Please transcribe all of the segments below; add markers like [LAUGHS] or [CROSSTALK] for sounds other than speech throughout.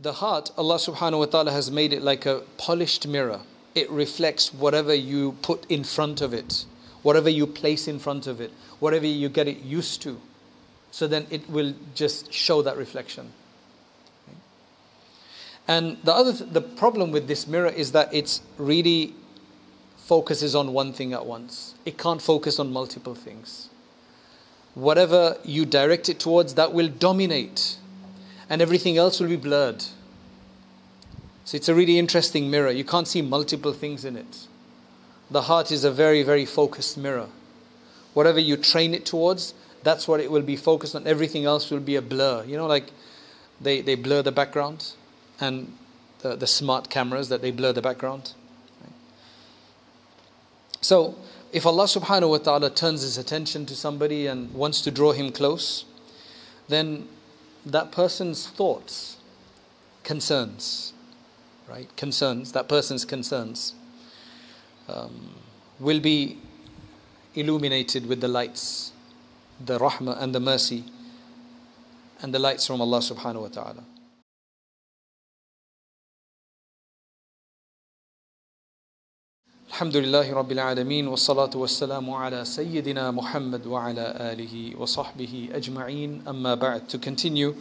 the heart, Allah subhanahu wa ta'ala has made it like a polished mirror. It reflects whatever you put in front of it, whatever you place in front of it, whatever you get it used to. So then it will just show that reflection. And the other th- the problem with this mirror is that it's really focuses on one thing at once. It can't focus on multiple things. Whatever you direct it towards, that will dominate, and everything else will be blurred. So it's a really interesting mirror. You can't see multiple things in it. The heart is a very, very focused mirror. Whatever you train it towards, that's what it will be focused on. Everything else will be a blur. You know, like they, they blur the background and the, the smart cameras that they blur the background. So, if Allah subhanahu wa ta'ala turns his attention to somebody and wants to draw him close, then that person's thoughts, concerns, right? Concerns, that person's concerns, um, will be illuminated with the lights, the rahmah and the mercy, and the lights from Allah subhanahu wa ta'ala. الحمد Rabbil رب العالمين salatu والسلام على سيدنا محمد وعلى آله وصحبه أجمعين. اما بعد. To continue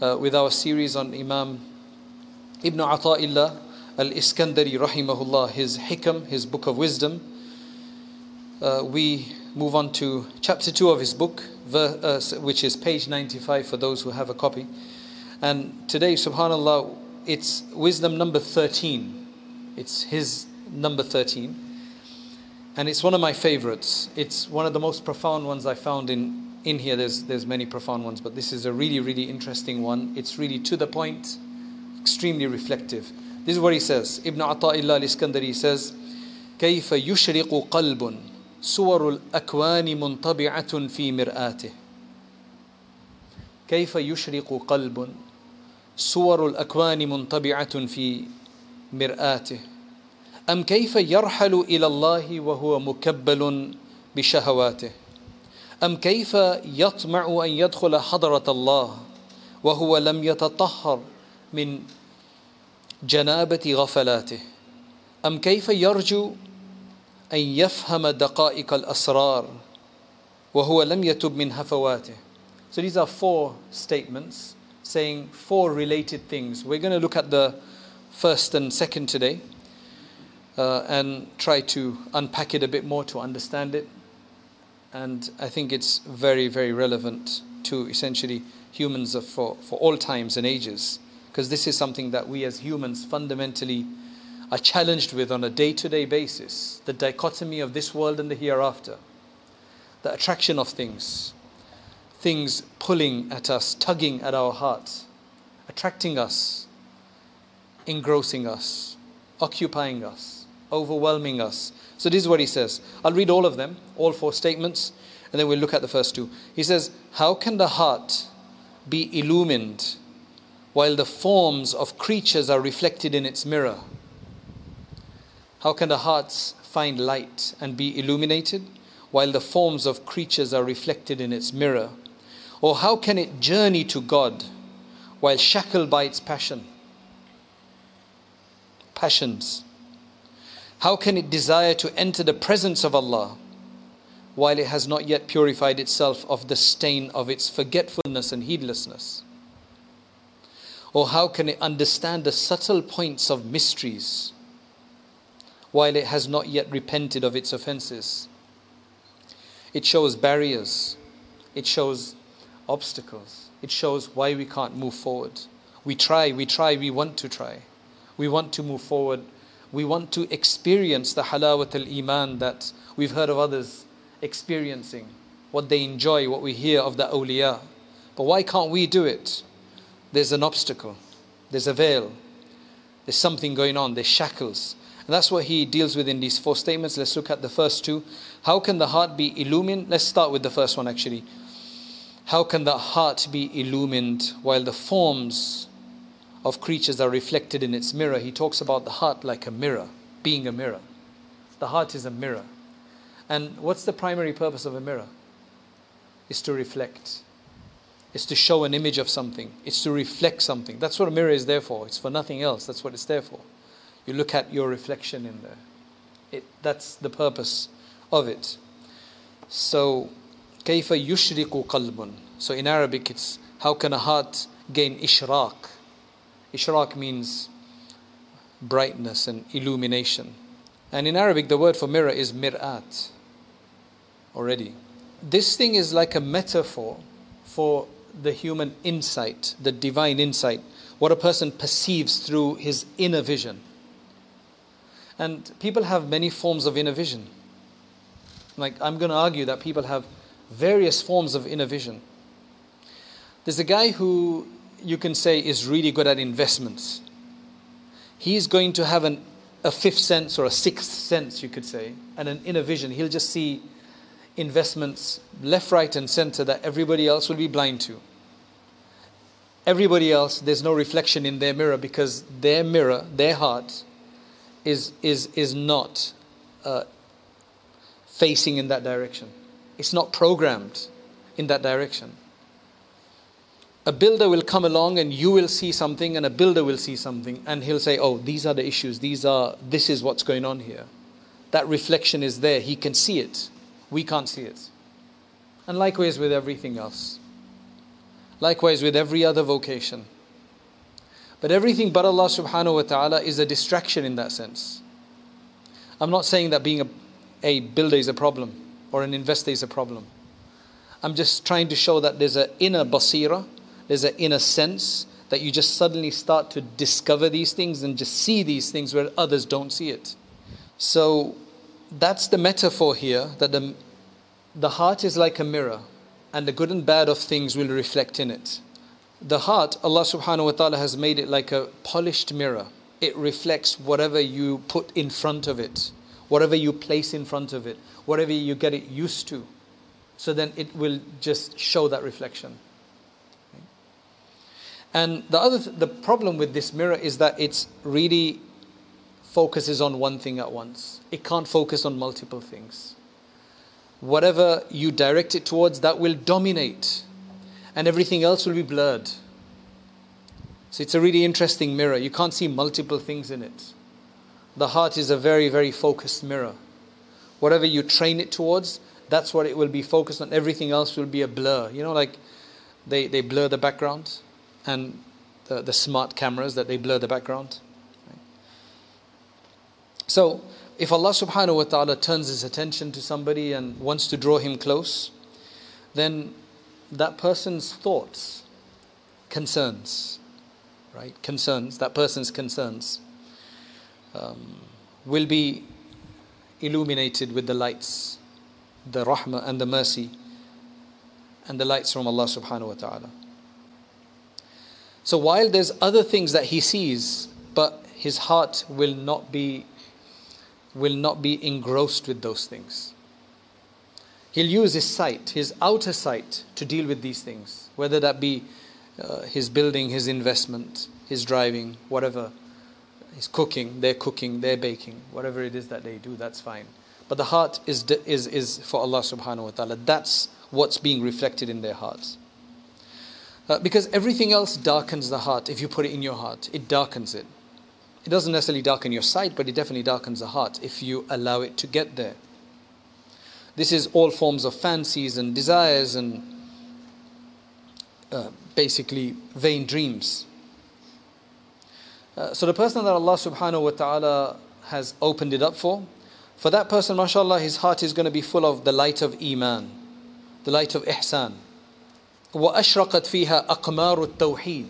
uh, with our series on Imam Ibn Ata'illah al-Iskandari rahimahullah, his hikam, his book of wisdom. Uh, we move on to chapter 2 of his book, uh, which is page 95 for those who have a copy. And today, subhanAllah, it's wisdom number 13. It's his number 13. And it's one of my favorites. It's one of the most profound ones I found in, in here. There's, there's many profound ones, but this is a really, really interesting one. It's really to the point, extremely reflective. This is what he says. Ibn Ata'illah al-Iskandari says, كيف يشرق قلب صور الأكوان منطبعة في مرآته كيف يشرق قلب صور الأكوان منطبعة في مرآته أم كيف يرحل إلى الله وهو مكبل بشهواته أم كيف يطمع أن يدخل حضرة الله وهو لم يتطهر من جنابة غفلاته أم كيف يرجو أن يفهم دقائق الأسرار وهو لم يتب من هفواته So these are four statements saying four related things. We're going to look at the first and second today. Uh, and try to unpack it a bit more to understand it. And I think it's very, very relevant to essentially humans for, for all times and ages, because this is something that we as humans fundamentally are challenged with on a day to day basis. The dichotomy of this world and the hereafter, the attraction of things, things pulling at us, tugging at our hearts, attracting us, engrossing us, occupying us overwhelming us. So this is what he says. I'll read all of them, all four statements, and then we'll look at the first two. He says, How can the heart be illumined while the forms of creatures are reflected in its mirror? How can the hearts find light and be illuminated while the forms of creatures are reflected in its mirror? Or how can it journey to God while shackled by its passion? Passions. How can it desire to enter the presence of Allah while it has not yet purified itself of the stain of its forgetfulness and heedlessness? Or how can it understand the subtle points of mysteries while it has not yet repented of its offenses? It shows barriers, it shows obstacles, it shows why we can't move forward. We try, we try, we want to try. We want to move forward we want to experience the halawat al iman that we've heard of others experiencing, what they enjoy, what we hear of the awliya. But why can't we do it? There's an obstacle, there's a veil, there's something going on, there's shackles. And that's what he deals with in these four statements. Let's look at the first two. How can the heart be illumined? Let's start with the first one actually. How can the heart be illumined while the forms of creatures are reflected in its mirror. He talks about the heart like a mirror, being a mirror. The heart is a mirror. And what's the primary purpose of a mirror? Is to reflect. It's to show an image of something. It's to reflect something. That's what a mirror is there for. It's for nothing else. That's what it's there for. You look at your reflection in there. It, that's the purpose of it. So, كيف يشرق قلب So in Arabic it's how can a heart gain ishraq? Ishraq means brightness and illumination. And in Arabic the word for mirror is mir'at already. This thing is like a metaphor for the human insight, the divine insight, what a person perceives through his inner vision. And people have many forms of inner vision. Like, I'm going to argue that people have various forms of inner vision. There's a guy who you can say is really good at investments. He's going to have an, a fifth sense or a sixth sense, you could say, and an inner vision. He'll just see investments left, right, and center that everybody else will be blind to. Everybody else, there's no reflection in their mirror because their mirror, their heart, is, is, is not uh, facing in that direction. It's not programmed in that direction. A builder will come along and you will see something, and a builder will see something, and he'll say, Oh, these are the issues, these are, this is what's going on here. That reflection is there. He can see it. We can't see it. And likewise with everything else. Likewise with every other vocation. But everything but Allah subhanahu wa ta'ala is a distraction in that sense. I'm not saying that being a, a builder is a problem or an investor is a problem. I'm just trying to show that there's an inner basira, there's an inner sense that you just suddenly start to discover these things and just see these things where others don't see it. So that's the metaphor here that the, the heart is like a mirror and the good and bad of things will reflect in it. The heart, Allah subhanahu wa ta'ala has made it like a polished mirror. It reflects whatever you put in front of it, whatever you place in front of it, whatever you get it used to. So then it will just show that reflection. And the other th- the problem with this mirror is that it's really focuses on one thing at once. It can't focus on multiple things. Whatever you direct it towards, that will dominate, and everything else will be blurred. So it's a really interesting mirror. You can't see multiple things in it. The heart is a very, very focused mirror. Whatever you train it towards, that's what it will be focused on. Everything else will be a blur. You know, like they, they blur the background and the, the smart cameras that they blur the background. So, if Allah subhanahu wa ta'ala turns his attention to somebody and wants to draw him close, then that person's thoughts, concerns, right? Concerns, that person's concerns, um, will be illuminated with the lights, the rahmah and the mercy, and the lights from Allah subhanahu wa ta'ala. So while there's other things that he sees, but his heart will not be will not be engrossed with those things. He'll use his sight, his outer sight, to deal with these things, whether that be uh, his building, his investment, his driving, whatever, his cooking, their cooking, their baking, whatever it is that they do, that's fine. But the heart is, is, is for Allah subhanahu wa ta'ala. That's what's being reflected in their hearts. Uh, because everything else darkens the heart if you put it in your heart, it darkens it. It doesn't necessarily darken your sight, but it definitely darkens the heart if you allow it to get there. This is all forms of fancies and desires and uh, basically vain dreams. Uh, so the person that Allah subhanahu wa ta'ala has opened it up for, for that person, mashallah, his heart is going to be full of the light of Iman, the light of Ihsan. وأشرقت فيها أقمار التوحيد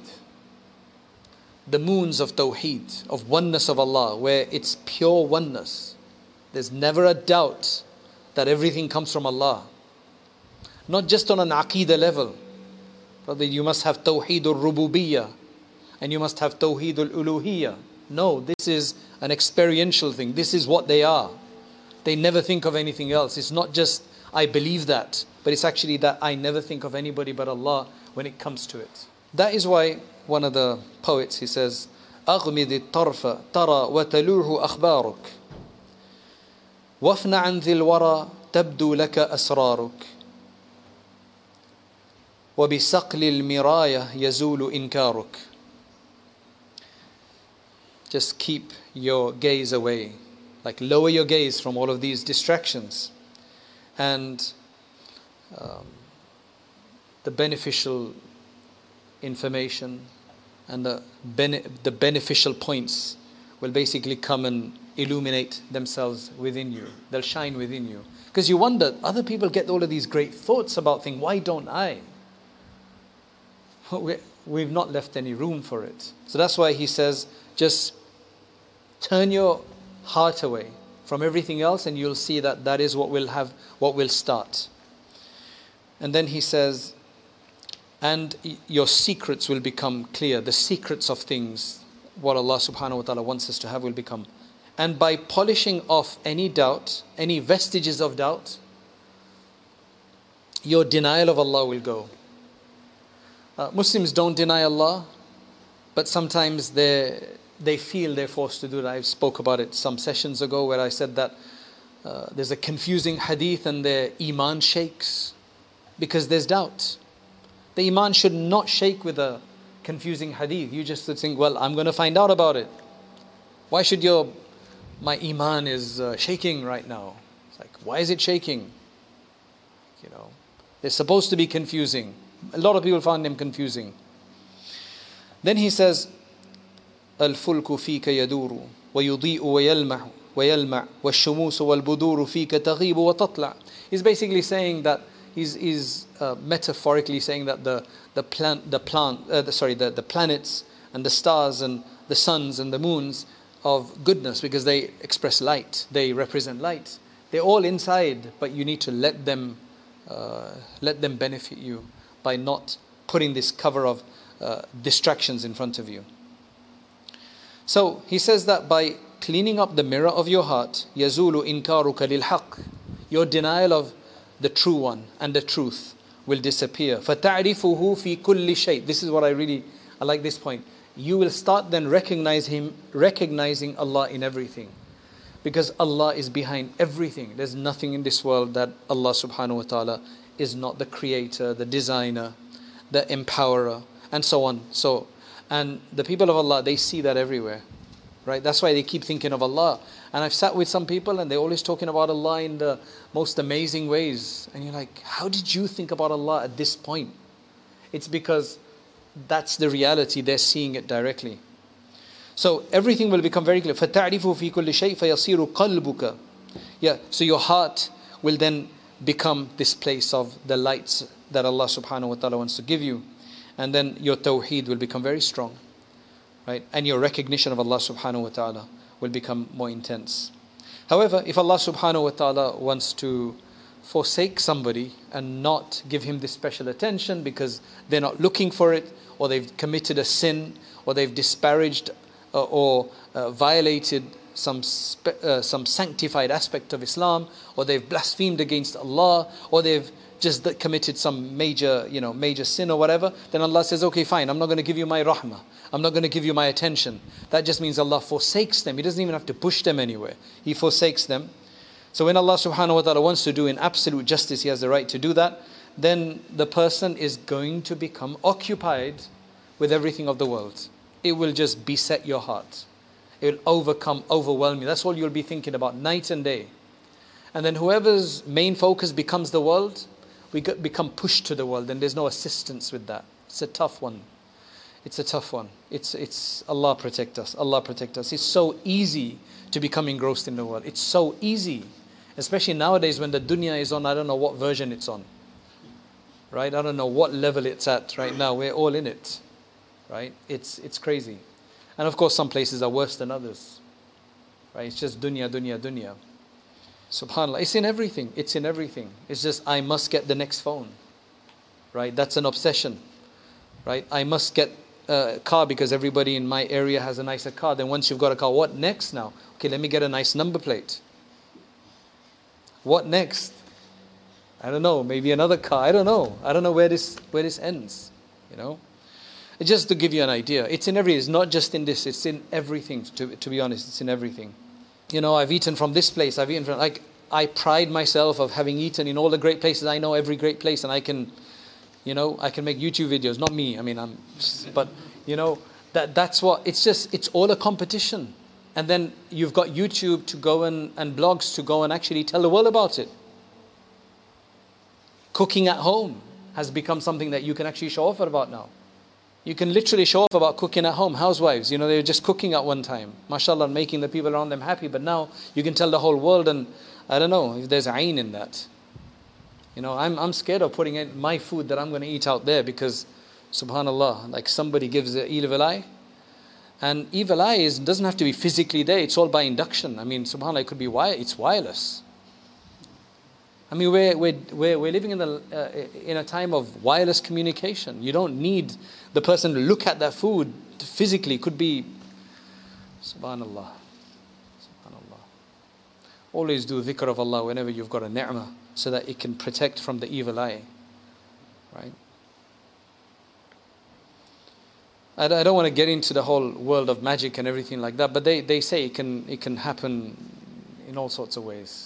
the moons of Tawheed, of oneness of Allah, where it's pure oneness. There's never a doubt that everything comes from Allah. Not just on an aqidah level. Brother, you must have Tawheed al Rububiyyah and you must have Tawheed al Uluhiyyah. No, this is an experiential thing. This is what they are. They never think of anything else. It's not just, I believe that, but it's actually that I never think of anybody but Allah when it comes to it. That is why one of the poets, he says, أغمض الطرف ترى وتلوح أخبارك وافن عن ذي الورى تبدو لك أسرارك وبسقل المراية يزول إنكارك Just keep your gaze away. Like lower your gaze from all of these distractions. And um, the beneficial information and the, bene- the beneficial points will basically come and illuminate themselves within you. They'll shine within you. Because you wonder, other people get all of these great thoughts about things, why don't I? We've not left any room for it. So that's why he says, just turn your heart away from everything else, and you'll see that that is what will have, what will start. And then he says, and your secrets will become clear. The secrets of things, what Allah subhanahu wa ta'ala wants us to have, will become. And by polishing off any doubt, any vestiges of doubt, your denial of Allah will go. Uh, Muslims don't deny Allah, but sometimes they they feel they're forced to do that. I spoke about it some sessions ago where I said that uh, there's a confusing hadith and their iman shakes because there's doubt. The iman should not shake with a confusing hadith. You just think, well, I'm going to find out about it. Why should your my iman is uh, shaking right now? It's like, why is it shaking? You know, they're supposed to be confusing. A lot of people find them confusing. Then he says, الفلك فيك يدور ويضيء ويلمع ويلمع والشموس والبدور فيك تغيب وتطلع. He's basically saying that he's, he's uh, metaphorically saying that the, the plant, the plant, uh, the, sorry, the, the planets and the stars and the suns and the moons of goodness because they express light, they represent light. They're all inside, but you need to let them, uh, let them benefit you by not putting this cover of uh, distractions in front of you. So he says that by cleaning up the mirror of your heart, yazulu inkaruka lil your denial of the true one and the truth will disappear. فَتَعْرِفُهُ فِي كُلِّ شَيْءٍ This is what I really, I like this point. You will start then recognize him, recognizing Allah in everything. Because Allah is behind everything. There's nothing in this world that Allah subhanahu wa ta'ala is not the creator, the designer, the empowerer, and so on. So, and the people of Allah, they see that everywhere. Right? That's why they keep thinking of Allah. And I've sat with some people and they're always talking about Allah in the most amazing ways. And you're like, how did you think about Allah at this point? It's because that's the reality, they're seeing it directly. So everything will become very clear. فَتَعْرِفُ فِي كُلِّ شَيْءٍ فَيَصِيرُ قَلْبُكَ Yeah, so your heart will then become this place of the lights that Allah subhanahu wa ta'ala wants to give you. And then your tawheed will become very strong. Right? And your recognition of Allah subhanahu wa ta'ala will become more intense. However, if Allah subhanahu wa ta'ala wants to forsake somebody and not give him this special attention because they're not looking for it, or they've committed a sin, or they've disparaged uh, or uh, violated some, uh, some sanctified aspect of Islam, or they've blasphemed against Allah, or they've just committed some major, you know, major sin or whatever, then Allah says, okay, fine, I'm not going to give you my rahmah. I'm not going to give you my attention. That just means Allah forsakes them. He doesn't even have to push them anywhere. He forsakes them. So when Allah subhanahu wa ta'ala wants to do in absolute justice, He has the right to do that, then the person is going to become occupied with everything of the world. It will just beset your heart. It will overcome, overwhelm you. That's all you'll be thinking about night and day. And then whoever's main focus becomes the world, we become pushed to the world and there's no assistance with that. It's a tough one. It's a tough one. It's, it's Allah protect us. Allah protect us. It's so easy to become engrossed in the world. It's so easy. Especially nowadays when the dunya is on, I don't know what version it's on. Right? I don't know what level it's at right now. We're all in it. Right? It's, it's crazy. And of course, some places are worse than others. Right? It's just dunya, dunya, dunya. Subhanallah. It's in everything. It's in everything. It's just, I must get the next phone. Right? That's an obsession. Right? I must get a car because everybody in my area has a nicer car. Then once you've got a car, what next now? Okay, let me get a nice number plate. What next? I don't know. Maybe another car. I don't know. I don't know where this where this ends. You know. Just to give you an idea, it's in every. It's not just in this. It's in everything. To to be honest, it's in everything you know, I've eaten from this place, I've eaten from, like, I pride myself of having eaten in all the great places. I know every great place and I can, You know, I can make YouTube videos, not me. I mean, I'm, but you know, that that's what it's just. It's all a competition, and then you've got YouTube to go and and blogs to go and actually tell the world about it. Cooking at home has become something that you can actually show off about now. You can literally show off about cooking at home. Housewives, you know, they were just cooking at one time, mashallah, making the people around them happy. But now you can tell the whole world, and I don't know if there's ayn in that. You know, I'm, I'm scared of putting in my food that I'm going to eat out there because, subhanAllah, like somebody gives an evil eye. And evil eye is, doesn't have to be physically there, it's all by induction. I mean, subhanAllah, it could be wire, it's wireless. I mean, we're, we're, we're, we're living in, the, uh, in a time of wireless communication. You don't need the person to look at that food physically. It could be, subhanAllah. Subhanallah. Always do dhikr of Allah whenever you've got a ni'mah so that it can protect from the evil eye. Right? I don't want to get into the whole world of magic and everything like that, but they, they say it can, it can happen in all sorts of ways.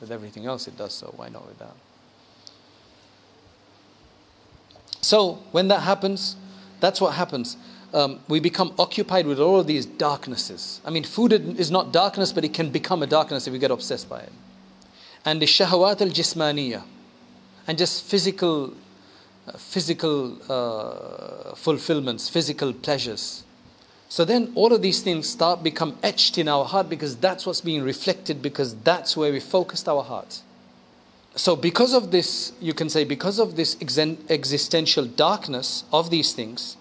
With everything else it does so, why not with that? So, when that happens, that's what happens. Um, we become occupied with all of these darknesses. I mean, food is not darkness, but it can become a darkness if we get obsessed by it and the shahawat al jismaniya and just physical uh, physical uh, fulfillments physical pleasures so then all of these things start become etched in our heart because that's what's being reflected because that's where we focused our heart so because of this you can say because of this existential darkness of these things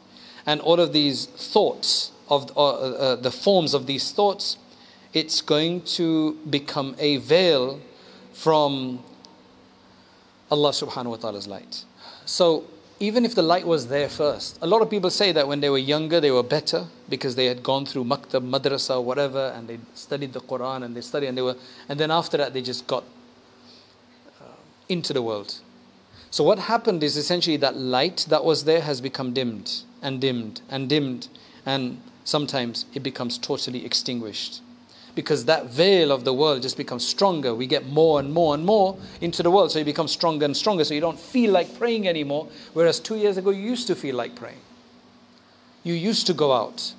and all of these thoughts of uh, uh, the forms of these thoughts it's going to become a veil from Allah subhanahu wa ta'ala's light. So even if the light was there first, a lot of people say that when they were younger they were better because they had gone through maktab, madrasa, whatever, and they studied the Quran and they studied and they were, and then after that they just got uh, into the world. So what happened is essentially that light that was there has become dimmed and dimmed and dimmed, and sometimes it becomes totally extinguished because that veil of the world just becomes stronger. We get more and more and more into the world, so you become stronger and stronger. So you don't feel like praying anymore, whereas two years ago you used to feel like praying. You used to go out,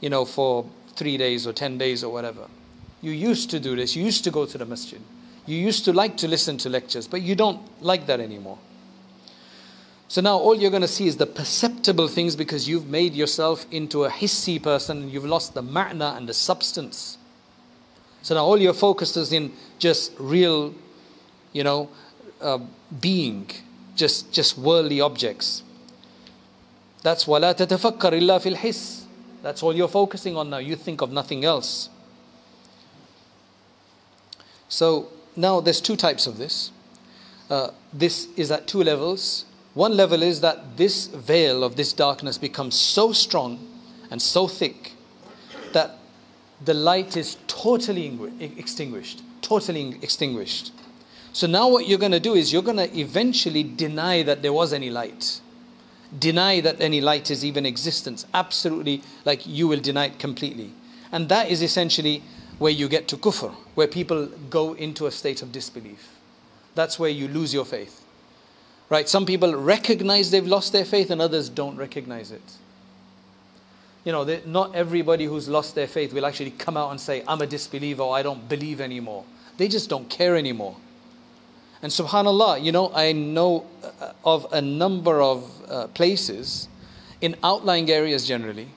you know, for three days or ten days or whatever. You used to do this. You used to go to the masjid. You used to like to listen to lectures, but you don't like that anymore. So now all you're going to see is the perceptible things because you've made yourself into a hissi person and you've lost the ma'na and the substance. So now all your focus is in just real, you know, uh, being, just just worldly objects. That's wala tatafakkar illa fil his. That's all you're focusing on now. You think of nothing else. So now there's two types of this. Uh, this is at two levels. One level is that this veil of this darkness becomes so strong and so thick that the light is totally extinguished. Totally extinguished. So now what you're going to do is you're going to eventually deny that there was any light. Deny that any light is even existence. Absolutely, like you will deny it completely. And that is essentially where you get to kufr, where people go into a state of disbelief. That's where you lose your faith. Right? Some people recognize they've lost their faith and others don't recognize it you know, not everybody who's lost their faith will actually come out and say, I'm a disbeliever or I don't believe anymore. They just don't care anymore. And subhanAllah, you know, I know uh, of a number of uh, places in outlying areas generally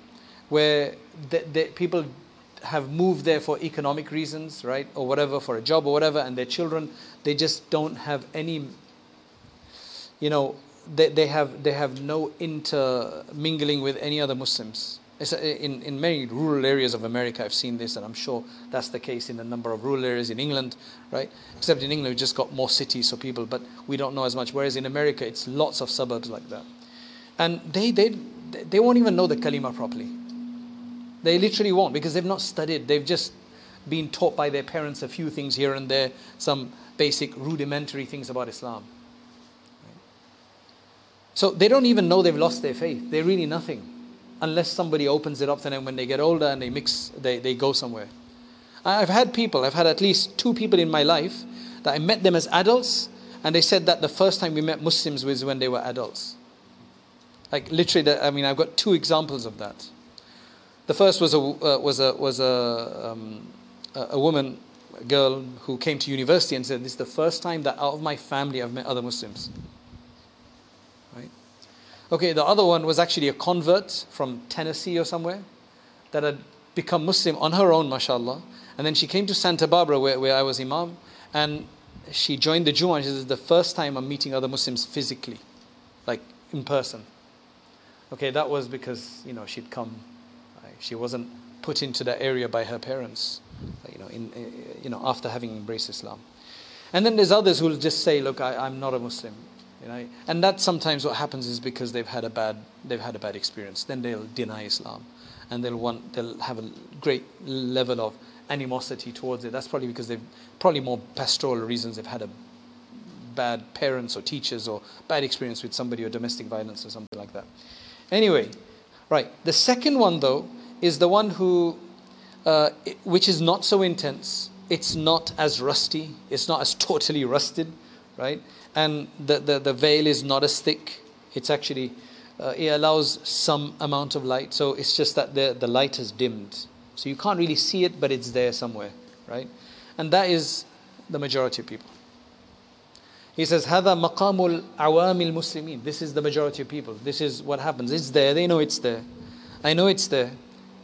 where the, the people have moved there for economic reasons, right, or whatever, for a job or whatever, and their children, they just don't have any, you know, they, they, have, they have no intermingling with any other Muslims Uh, in, in many rural areas of America, I've seen this, and I'm sure that's the case in a number of rural areas in England, right? Except in England, we've just got more cities, so people, but we don't know as much. Whereas in America, it's lots of suburbs like that. And they, they, they won't even know the kalima properly. They literally won't because they've not studied. They've just been taught by their parents a few things here and there, some basic rudimentary things about Islam. So they don't even know they've lost their faith. They're really nothing unless somebody opens it up to them when they get older and they mix, they, they go somewhere. I've had people, I've had at least two people in my life that I met them as adults And they said that the first time we met Muslims was when they were adults. Like literally, I mean, I've got two examples of that. The first was a uh, was a was a um, a woman, a girl who came to university and said, "This is the first time that out of my family I've met other Muslims." Okay, the other one was actually a convert from Tennessee or somewhere that had become Muslim on her own, mashallah. And then she came to Santa Barbara, where, where I was Imam, and she joined the Jummah. She is the first time I'm meeting other Muslims physically, like in person. Okay, that was because, you know, she'd come, she wasn't put into that area by her parents, you know, in, eh, you know, after having embraced Islam. And then there's others who will just say, Look, I, I'm not a Muslim. You know, and that sometimes what happens is because they've had a bad they've had a bad experience. Then they'll deny Islam, and they'll want they'll have a great level of animosity towards it. That's probably because they've probably more pastoral reasons. They've had a bad parents or teachers or bad experience with somebody or domestic violence or something like that. Anyway, right. The second one though is the one who, uh, which is not so intense. It's not as rusty. It's not as [LAUGHS] totally rusted, right? And the, the, the veil is not as thick. It's actually, uh, it allows some amount of light. So it's just that the, the light has dimmed. So you can't really see it, but it's there somewhere, right? And that is the majority of people. He says, هذا مقام العوام المسلمين. This is the majority of people. This is what happens. It's there. They know it's there. I know it's there.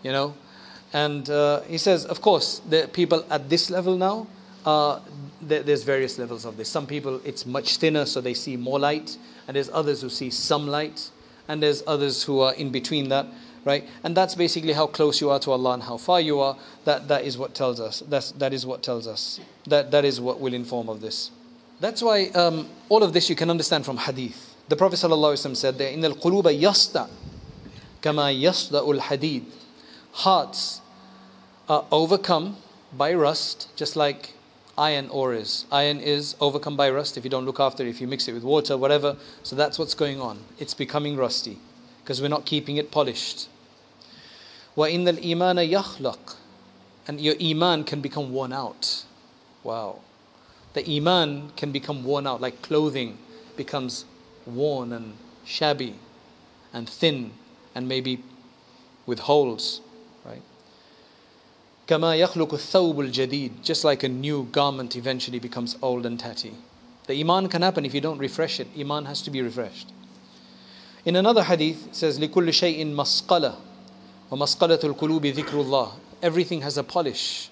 You know? And uh, he says, of course, the people at this level now, uh, there's various levels of this. Some people, it's much thinner, so they see more light. And there's others who see some light. And there's others who are in between that right? And that's basically how close you are to Allah and how far you are. That that is what tells us. That's that is what tells us. That that is what will inform of this. That's why um, all of this you can understand from hadith. The Prophet ﷺ said that in al quluba yasta kama yasta ul hadid. Hearts are overcome by rust, just like iron ore is. Iron is overcome by rust if you don't look after it, if you mix it with water, whatever. So that's what's going on. It's becoming rusty because we're not keeping it polished. وَإِنَّ الْإِيمَانَ يَخْلَقُ And your iman can become worn out. Wow. The iman can become worn out like clothing becomes worn and shabby and thin and maybe with holes, right? كما يخلق الثوب الجديد Just like a new garment eventually becomes old and tatty. The iman can happen if you don't refresh it. Iman has to be refreshed. In another hadith, it says, لِكُلِّ شَيْءٍ مَسْقَلَةٍ وَمَسْقَلَةُ الْقُلُوبِ ذِكْرُ اللَّهِ Everything has a polish.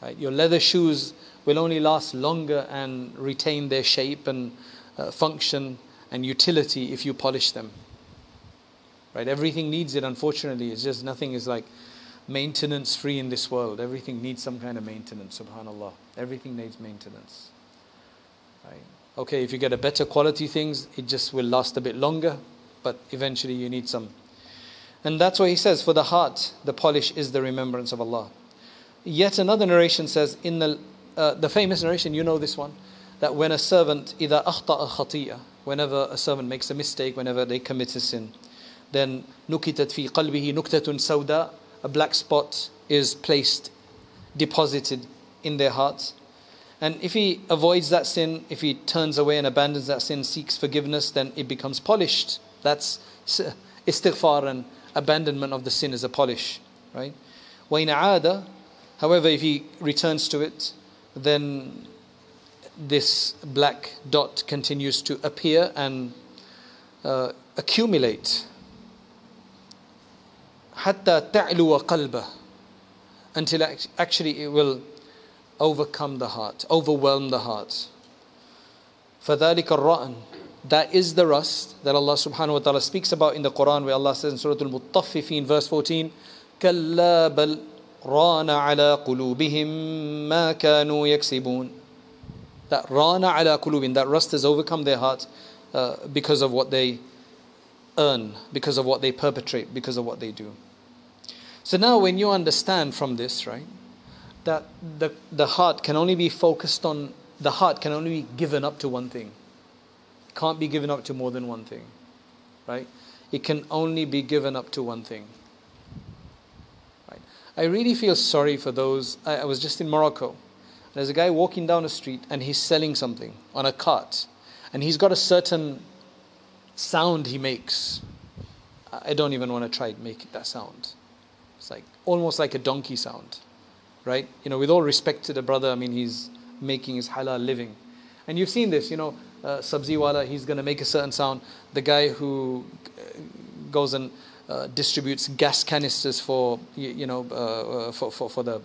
Right? Your leather shoes will only last longer and retain their shape and uh, function and utility if you polish them. Right? Everything needs it, unfortunately. It's just nothing is like maintenance free in this world. Everything needs some kind of maintenance, subhanAllah. Everything needs maintenance. Right? Okay, if you get a better quality things, it just will last a bit longer, but eventually you need some. And that's why he says, for the heart, the polish is the remembrance of Allah. Yet another narration says, in the, uh, the famous narration, you know this one, that when a servant, إِذَا أَخْطَأَ خَطِيئَ Whenever a servant makes a mistake, whenever they commit a sin, then نُكِتَتْ فِي قَلْبِهِ نُكْتَةٌ سَوْدَى A black spot is placed, deposited in their hearts. And if he avoids that sin, if he turns away and abandons that sin, seeks forgiveness, then it becomes polished. That's istighfar and abandonment of the sin is a polish, right? وَإِنْ عَادَ However, if he returns to it, then this black dot continues to appear and uh, accumulate. حتى تعلو قلبه until actually it will overcome the heart, overwhelm the heart. فَذَلِكَ الرَّأْنُ That is the rust that Allah subhanahu wa ta'ala speaks about in the Quran where Allah says in Surah Al-Mutaffifin verse 14 كَلَّا بَلْ رَانَ عَلَى قُلُوبِهِمْ مَا كَانُوا يَكْسِبُونَ That rana ala kulubin, that rust has overcome their heart uh, because of what they earn, because of what they perpetrate, because of what they do. So now when you understand from this, right, that the, the heart can only be focused on, the heart can only be given up to one thing. Can't be given up to more than one thing. Right? It can only be given up to one thing. Right? I really feel sorry for those. I, I was just in Morocco. There's a guy walking down a street and he's selling something on a cart. And he's got a certain sound he makes. I don't even want to try to make that sound. Like almost like a donkey sound, right? You know, with all respect to the brother, I mean, he's making his halal living. And you've seen this, you know, uh, Sabziwala, he's going to make a certain sound. The guy who uh, goes and uh, distributes gas canisters for, you, you know, uh, uh, for, for, for the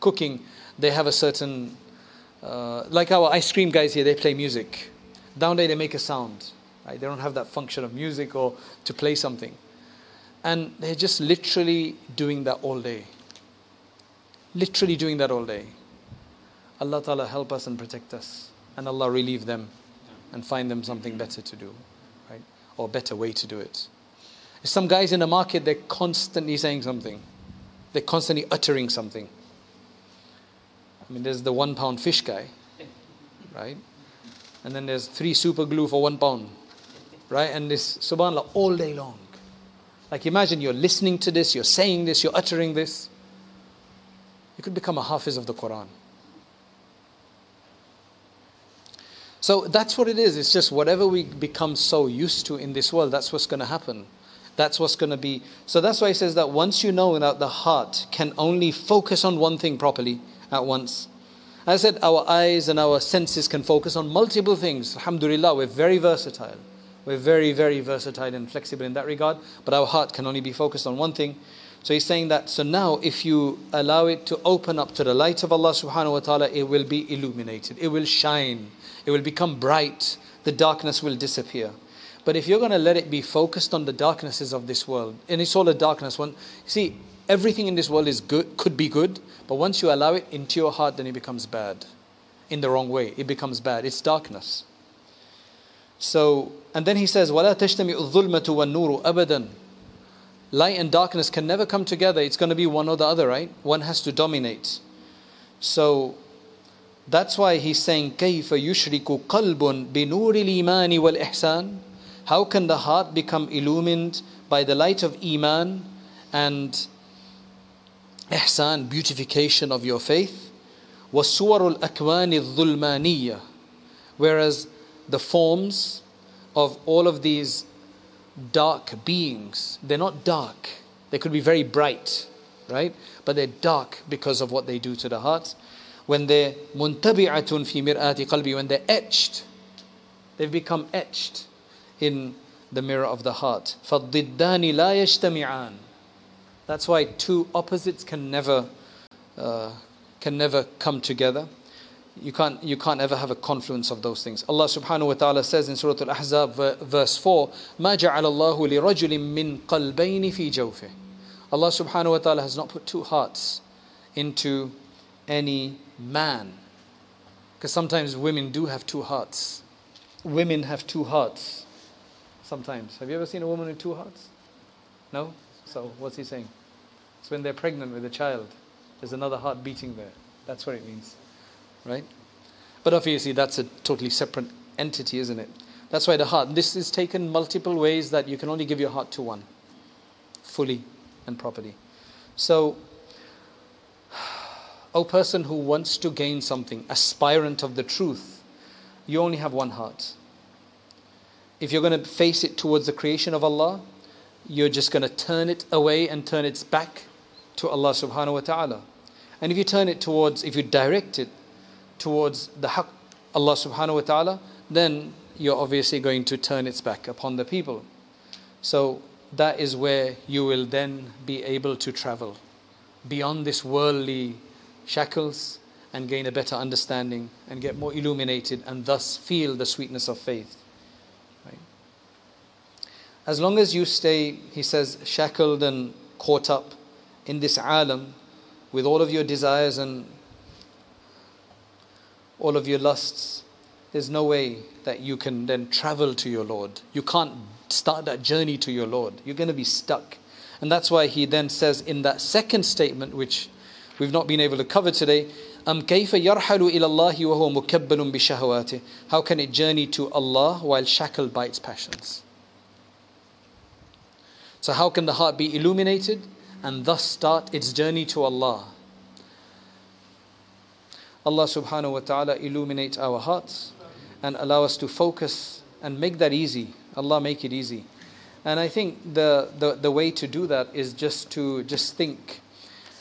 cooking, they have a certain, uh, like our ice cream guys here, they play music. Down there, they make a sound. Right? They don't have that function of music or to play something. And they're just literally doing that all day. Literally doing that all day. Allah Ta'ala help us and protect us. And Allah relieve them and find them something better to do. Right? Or a better way to do it. Some guys in the market, they're constantly saying something. They're constantly uttering something. I mean, there's the one pound fish guy, right? And then there's three super glue for one pound, right? And this, subhanAllah, all day long. Like imagine you're listening to this, you're saying this, you're uttering this. You could become a hafiz of the Quran. So that's what it is. It's just whatever we become so used to in this world, that's what's going to happen. That's what's going to be. So that's why he says that once you know that the heart can only focus on one thing properly at once. As I said, our eyes and our senses can focus on multiple things. Alhamdulillah, we're very versatile. We're very, very versatile and flexible in that regard, but our heart can only be focused on one thing. So he's saying that, so now if you allow it to open up to the light of Allah subhanahu wa ta'ala, it will be illuminated, it will shine, it will become bright, the darkness will disappear. But if you're going to let it be focused on the darknesses of this world, and it's all a darkness, one, see, everything in this world is good, could be good, but once you allow it into your heart, then it becomes bad. In the wrong way, it becomes bad. It's darkness. So, and then he says, وَلَا تَجْتَمِعُ الظُّلْمَةُ وَالنُّورُ أَبَدًا Light and darkness can never come together. It's going to be one or the other, right? One has to dominate. So, that's why he's saying, كَيْفَ يُشْرِكُ قَلْبٌ بِنُورِ الْإِيمَانِ وَالْإِحْسَانِ How can the heart become illumined by the light of Iman and ihsan, beautification of your faith? وَالصُّوَرُ الْأَكْوَانِ الظُّلْمَانِيَّةِ Whereas the forms of all of these dark beings. They're not dark. They could be very bright, right? But they're dark because of what they do to the heart. When they're muntabi'atun fi mir'ati qalbi, when they're etched, they've become etched in the mirror of the heart. فَالضِّدَّانِ لَا يَجْتَمِعَانِ That's why two opposites can never, uh, can never come together you can't, you can't ever have a confluence of those things. Allah subhanahu wa ta'ala says in Surah Al Ahzab, verse 4, مَا جَعَلَ اللَّهُ لِرَجُلٍ مِّن قَلْبَيْنِ فِي جَوْفِهِ Allah subhanahu wa ta'ala has not put two hearts into any man. Because sometimes women do have two hearts. Women have two hearts. Sometimes. Have you ever seen a woman with two hearts? No? So what's he saying? It's when they're pregnant with a child. There's another heart beating there. That's what it means right? But obviously, that's a totally separate entity, isn't it? That's why the heart, this is taken multiple ways that you can only give your heart to one, fully and properly. So, O person who wants to gain something, aspirant of the truth, you only have one heart. If you're going to face it towards the creation of Allah, you're just going to turn it away and turn its back to Allah subhanahu wa ta'ala. And if you turn it towards, if you direct it towards the haqq, Allah subhanahu wa ta'ala, then you're obviously going to turn its back upon the people. So that is where you will then be able to travel beyond this worldly shackles and gain a better understanding and get more illuminated and thus feel the sweetness of faith. Right? As long as you stay, he says, shackled and caught up in this alam with all of your desires and all of your lusts, there's no way that you can then travel to your Lord. You can't start that journey to your Lord. You're going to be stuck. And that's why he then says in that second statement, which we've not been able to cover today, أم كيف يرحل إلى الله وهو مكبل بشهواته How can it journey to Allah while shackled by its passions? So how can the heart be illuminated and thus start its journey to Allah? Allah subhanahu wa ta'ala illuminate our hearts and allow us to focus and make that easy. Allah make it easy. And I think the, the, the way to do that is just to just think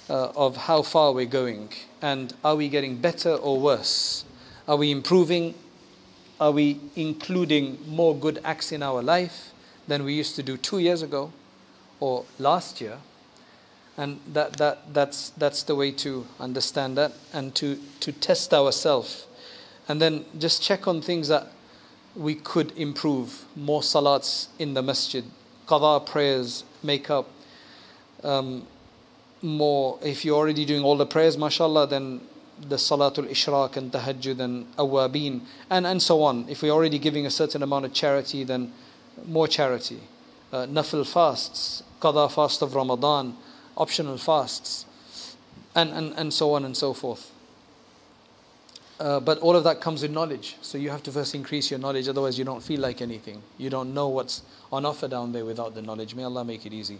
uh, of how far we're going and are we getting better or worse? Are we improving? Are we including more good acts in our life than we used to do two years ago or last year? And that, that, that's, that's the way to understand that and to, to test ourselves. And then just check on things that we could improve. More salats in the masjid, qada prayers, make up. Um, more, if you're already doing all the prayers, mashallah, then the salatul ishraq and tahajjud and awabin and, and so on. If we're already giving a certain amount of charity, then more charity. Uh, nafil fasts, qada fast of Ramadan, optional fasts, and, and, and so on and so forth. Uh, but all of that comes with knowledge. So you have to first increase your knowledge, otherwise, you don't feel like anything. You don't know what's on offer down there without the knowledge. May Allah make it easy.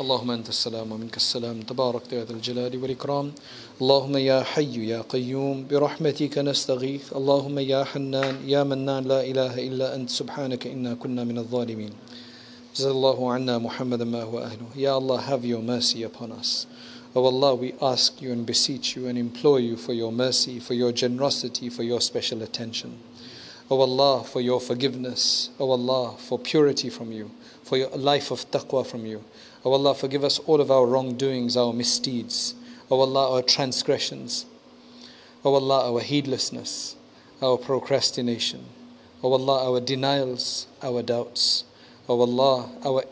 اللهم أنت السلام ومنك السلام تبارك يا ذا الجلال والإكرام اللهم يا حي يا قيوم برحمتك نستغيث اللهم يا حنان يا منان لا إله إلا أنت سبحانك إنا كنا من الظالمين Jazallahu anna Muhammad ma huwa. Ya Allah, have your mercy upon us. O oh Allah, we ask you and beseech you and implore you for your mercy, for your generosity, for your special attention. O oh Allah, for your forgiveness. O oh Allah, for purity from you, for your life of taqwa from you. O Allah, forgive us all of our wrongdoings, our misdeeds. O Allah, our transgressions. O Allah, our heedlessness, our procrastination. O Allah, our denials, our doubts. O Allah, our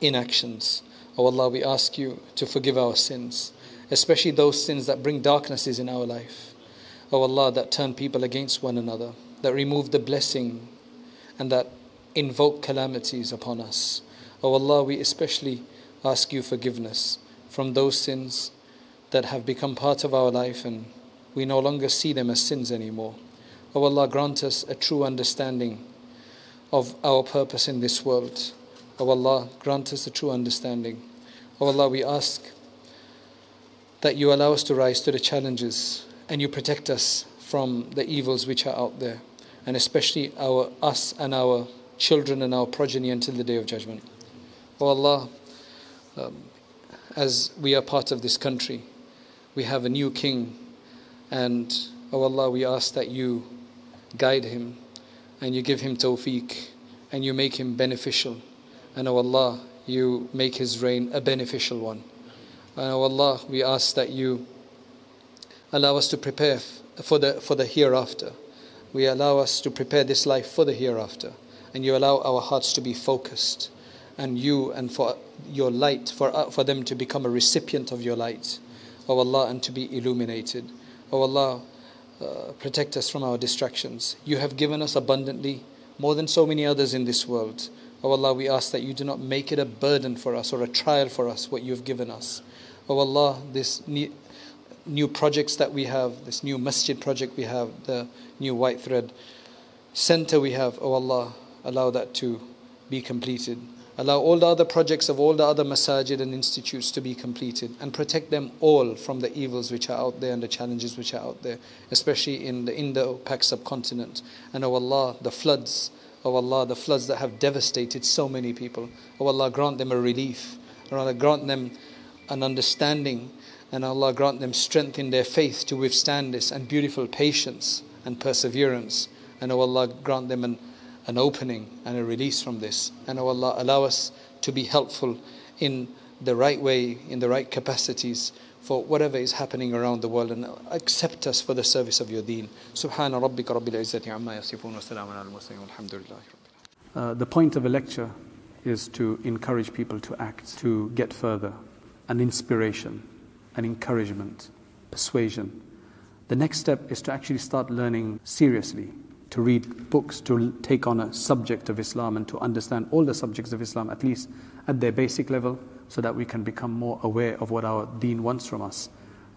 inactions. O Allah, we ask you to forgive our sins, especially those sins that bring darknesses in our life. O Allah, that turn people against one another, that remove the blessing, and that invoke calamities upon us. O Allah, we especially ask you forgiveness from those sins that have become part of our life and we no longer see them as sins anymore. O Allah, grant us a true understanding of our purpose in this world. O Allah, grant us a true understanding. O Allah, we ask that you allow us to rise to the challenges and you protect us from the evils which are out there, and especially our us and our children and our progeny until the day of judgment. O Allah, um, as we are part of this country, we have a new king, and O Allah, we ask that you guide him and you give him tawfiq and you make him beneficial. And O oh Allah, you make his reign a beneficial one. And O Allah, we ask that you allow us to prepare for the, for the hereafter. We allow us to prepare this life for the hereafter. And you allow our hearts to be focused and you and for your light, for, uh, for them to become a recipient of your light, O oh Allah, and to be illuminated. O oh Allah, uh, protect us from our distractions. You have given us abundantly, more than so many others in this world. O oh Allah, we ask that you do not make it a burden for us or a trial for us, what you have given us. O Allah, this new, new projects that we have, this new masjid project we have, the new white thread center we have, O Allah, allow that to be completed. Allow all the other projects of all the other masajid and institutes to be completed and protect them all from the evils which are out there and the challenges which are out there, especially in the Indo-Pak subcontinent. And O oh Allah, the floods, O oh Allah, the floods that have devastated so many people. O oh Allah, grant them a relief. O Allah, grant them an understanding. And oh Allah, grant them strength in their faith to withstand this and beautiful patience and perseverance. And O Allah, grant them an an opening and a release from this. And oh Allah, allow us to be helpful in the right way, in the right capacities for whatever is happening around the world and accept us for the service of your deen. Subhana rabbika rabbil izzati amma yasifun wa salamun ala mursalin uh, The point of a lecture is to encourage people to act, to get further, an inspiration, an encouragement, persuasion. The next step is to actually start learning seriously to read books, to take on a subject of Islam and to understand all the subjects of Islam, at least at their basic level, so that we can become more aware of what our deen wants from us.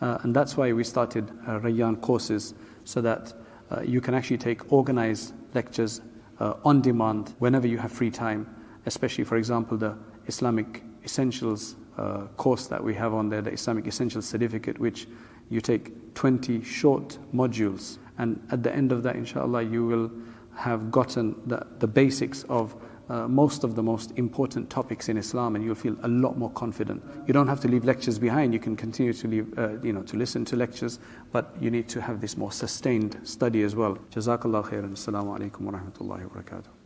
Uh, and that's why we started uh, Rayyan courses, so that uh, you can actually take organized lectures uh, on demand whenever you have free time, especially, for example, the Islamic Essentials uh, course that we have on there, the Islamic Essentials Certificate, which you take 20 short modules. And at the end of that, inshallah, you will have gotten the, the basics of uh, most of the most important topics in Islam, and you'll feel a lot more confident. You don't have to leave lectures behind. You can continue to leave, uh, you know, to listen to lectures, but you need to have this more sustained study as well. Jazakallah khairan. Assalamu alaikum wa rahmatullahi wa barakatuh.